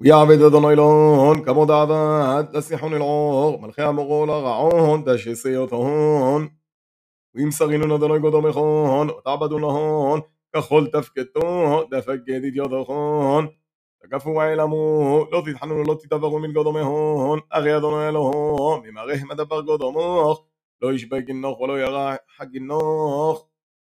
ويا عبيد هذا نايلون كمو دعبات لسيحون العور ملخي مغول غعون داشي سيوتهون ويم سغينون هذا نايقود ميخون وتعبدون لهون كخول تفكتو دفك جديد يضخون تكفوا وعلموا لو تتحنون لو تتبغوا من قدومهون أغي أدونا إلهون مما غيه مدبر قدومه لو يشبك النوخ ولو يرى حق النوخ